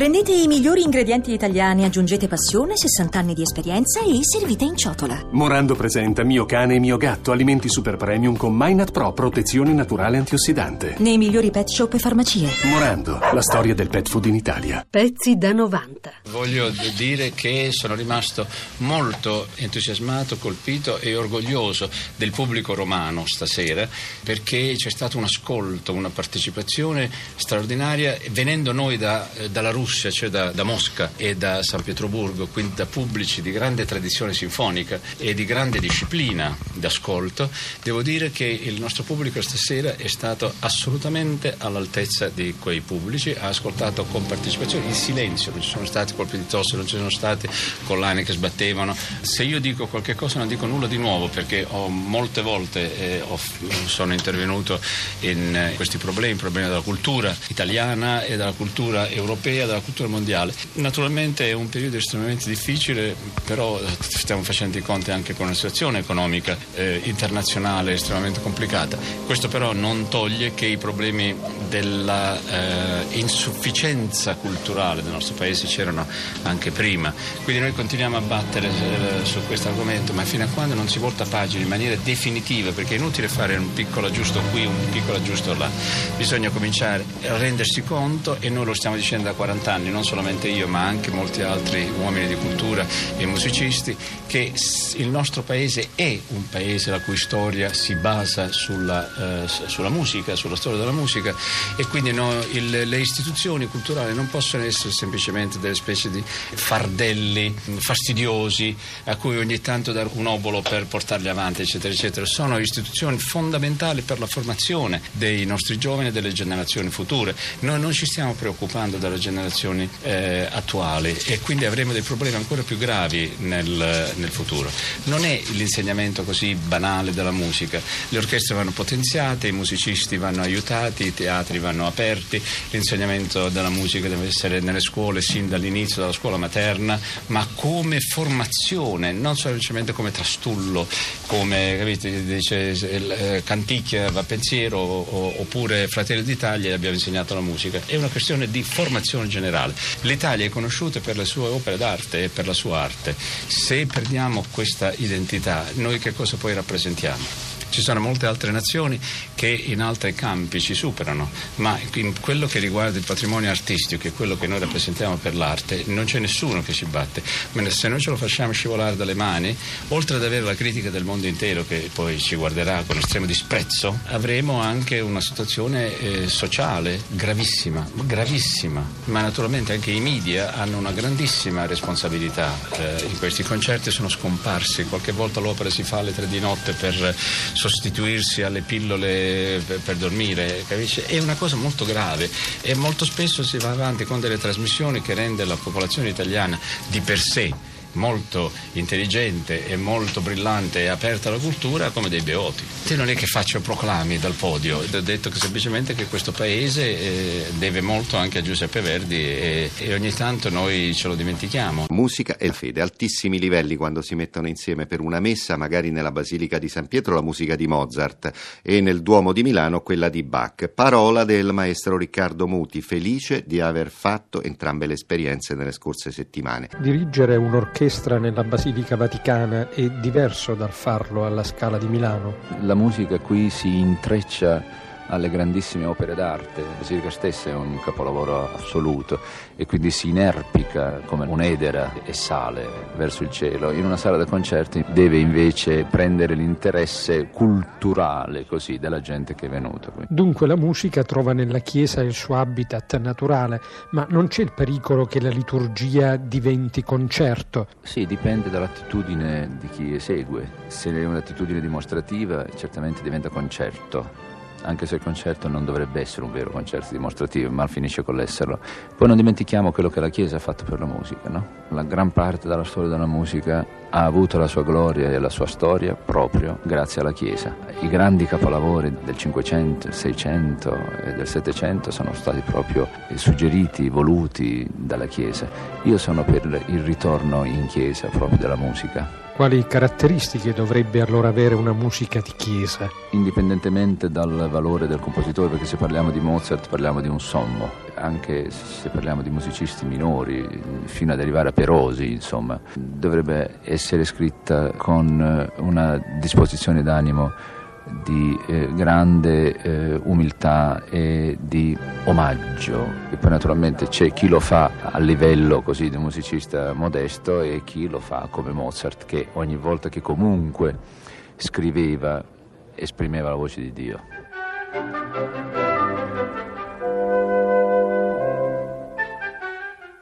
Prendete i migliori ingredienti italiani, aggiungete passione, 60 anni di esperienza e servite in ciotola. Morando presenta Mio cane e mio gatto, alimenti super premium con Minat Pro, protezione naturale antiossidante. Nei migliori pet shop e farmacie. Morando, la storia del pet food in Italia. Pezzi da 90. Voglio dire che sono rimasto molto entusiasmato, colpito e orgoglioso del pubblico romano stasera perché c'è stato un ascolto, una partecipazione straordinaria venendo noi da, dalla Russia Russia, cioè da, da, Mosca e da San Pietroburgo, quindi da pubblici di grande tradizione sinfonica e di grande disciplina d'ascolto, devo dire che il nostro pubblico stasera è stato assolutamente all'altezza di quei pubblici, ha ascoltato con partecipazione, in silenzio, non ci sono stati colpi di tosse, non ci sono stati collane che sbattevano. Se io dico qualche cosa non dico nulla di nuovo perché ho molte volte eh, ho, sono intervenuto in eh, questi problemi, problemi della cultura italiana e della cultura europea, della cultura mondiale. Naturalmente è un periodo estremamente difficile, però stiamo facendo i conti anche con una situazione economica eh, internazionale estremamente complicata. Questo però non toglie che i problemi della eh, insufficienza culturale del nostro paese c'erano anche prima. Quindi noi continuiamo a battere eh, su questo argomento, ma fino a quando non si volta pagina in maniera definitiva, perché è inutile fare un piccolo aggiusto qui, un piccolo aggiusto là. Bisogna cominciare a rendersi conto e noi lo stiamo dicendo da 40 anni, non solamente io ma anche molti altri uomini di cultura e musicisti, che il nostro paese è un paese la cui storia si basa sulla, eh, sulla musica, sulla storia della musica e quindi no, il, le istituzioni culturali non possono essere semplicemente delle specie di fardelli fastidiosi a cui ogni tanto dare un obolo per portarli avanti, eccetera, eccetera. Sono istituzioni fondamentali per la formazione dei nostri giovani e delle generazioni future. Noi non ci stiamo preoccupando della generazione situazioni eh, attuali e quindi avremo dei problemi ancora più gravi nel, nel, futuro. Non è l'insegnamento così banale della musica, le orchestre vanno potenziate, i musicisti vanno aiutati, i teatri vanno aperti, l'insegnamento della musica deve essere nelle scuole sin dall'inizio della scuola materna, ma come formazione, non semplicemente come trastullo, come capite, dice eh, Canticchia va pensiero oppure Fratelli d'Italia abbiamo insegnato la musica, è una questione di formazione generale. L'Italia è conosciuta per le sue opere d'arte e per la sua arte. Se perdiamo questa identità, noi che cosa poi rappresentiamo? Ci sono molte altre nazioni che in altri campi ci superano, ma in quello che riguarda il patrimonio artistico e quello che noi rappresentiamo per l'arte non c'è nessuno che ci batte. Se noi ce lo facciamo scivolare dalle mani, oltre ad avere la critica del mondo intero che poi ci guarderà con estremo disprezzo, avremo anche una situazione eh, sociale gravissima, gravissima. Ma naturalmente anche i media hanno una grandissima responsabilità. Eh, in questi concerti sono scomparsi, qualche volta l'opera si fa alle tre di notte per sostituirsi alle pillole per, per dormire, capisci? È una cosa molto grave e molto spesso si va avanti con delle trasmissioni che rende la popolazione italiana di per sé molto intelligente e molto brillante e aperta alla cultura come dei beoti. Te non è che faccio proclami dal podio, ho detto che semplicemente che questo paese eh, deve molto anche a Giuseppe Verdi e, e, ogni tanto noi ce lo dimentichiamo. Musica e fede, altissimi livelli quando si mettono insieme per una messa, magari nella Basilica di San Pietro la musica di Mozart e nel Duomo di Milano quella di Bach. Parola del maestro Riccardo Muti, felice di aver fatto entrambe le esperienze nelle scorse settimane. Dirigere un'orchestra orchestra nella Basilica Vaticana è diverso dal farlo alla Scala di Milano? La musica qui si intreccia alle grandissime opere d'arte. La Basilica stessa è un capolavoro assoluto e quindi si inerpica come un'edera e sale verso il cielo. In una sala da concerti deve invece prendere l'interesse culturale così della gente che è venuta qui. Dunque la musica trova nella Chiesa il suo habitat naturale, ma non c'è il pericolo che la liturgia diventi concerto? Sì, dipende dall'attitudine di chi esegue. Se è un'attitudine dimostrativa certamente diventa concerto anche se il concerto non dovrebbe essere un vero concerto dimostrativo, ma finisce con l'esserlo. Poi non dimentichiamo quello che la Chiesa ha fatto per la musica, no? La gran parte della storia della musica ha avuto la sua gloria e la sua storia proprio grazie alla Chiesa. I grandi capolavori del 500, 600 e del 700 sono stati proprio suggeriti, voluti dalla Chiesa. Io sono per il ritorno in Chiesa proprio della musica Quali caratteristiche dovrebbe allora avere una musica di chiesa? Indipendentemente dal valore del compositore, perché se parliamo di Mozart parliamo di un sommo, anche se parliamo di musicisti minori, fino ad arrivare a Perosi, insomma, dovrebbe essere scritta con una disposizione d'animo di eh, grande eh, umiltà e di omaggio. E poi naturalmente c'è chi lo fa a livello così di musicista modesto e chi lo fa come Mozart che ogni volta che comunque scriveva esprimeva la voce di Dio.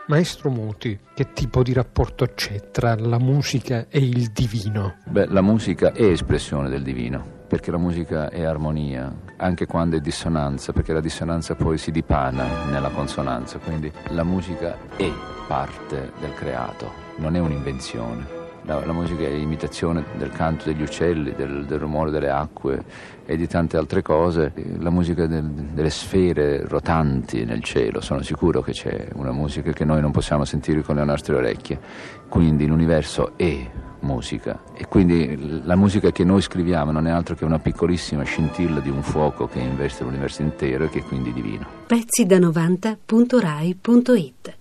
Maestro Muti, che tipo di rapporto c'è tra la musica e il divino? Beh, la musica è espressione del divino perché la musica è armonia, anche quando è dissonanza, perché la dissonanza poi si dipana nella consonanza, quindi la musica è parte del creato, non è un'invenzione. La, la musica è imitazione del canto degli uccelli, del, del, rumore delle acque e di tante altre cose. La musica del, delle sfere rotanti nel cielo, sono sicuro che c'è una musica che noi non possiamo sentire con le nostre orecchie. Quindi l'universo è musica e quindi la musica che noi scriviamo non è altro che una piccolissima scintilla di un fuoco che investe l'universo intero e che è quindi divino. Pezzi da 90.rai.it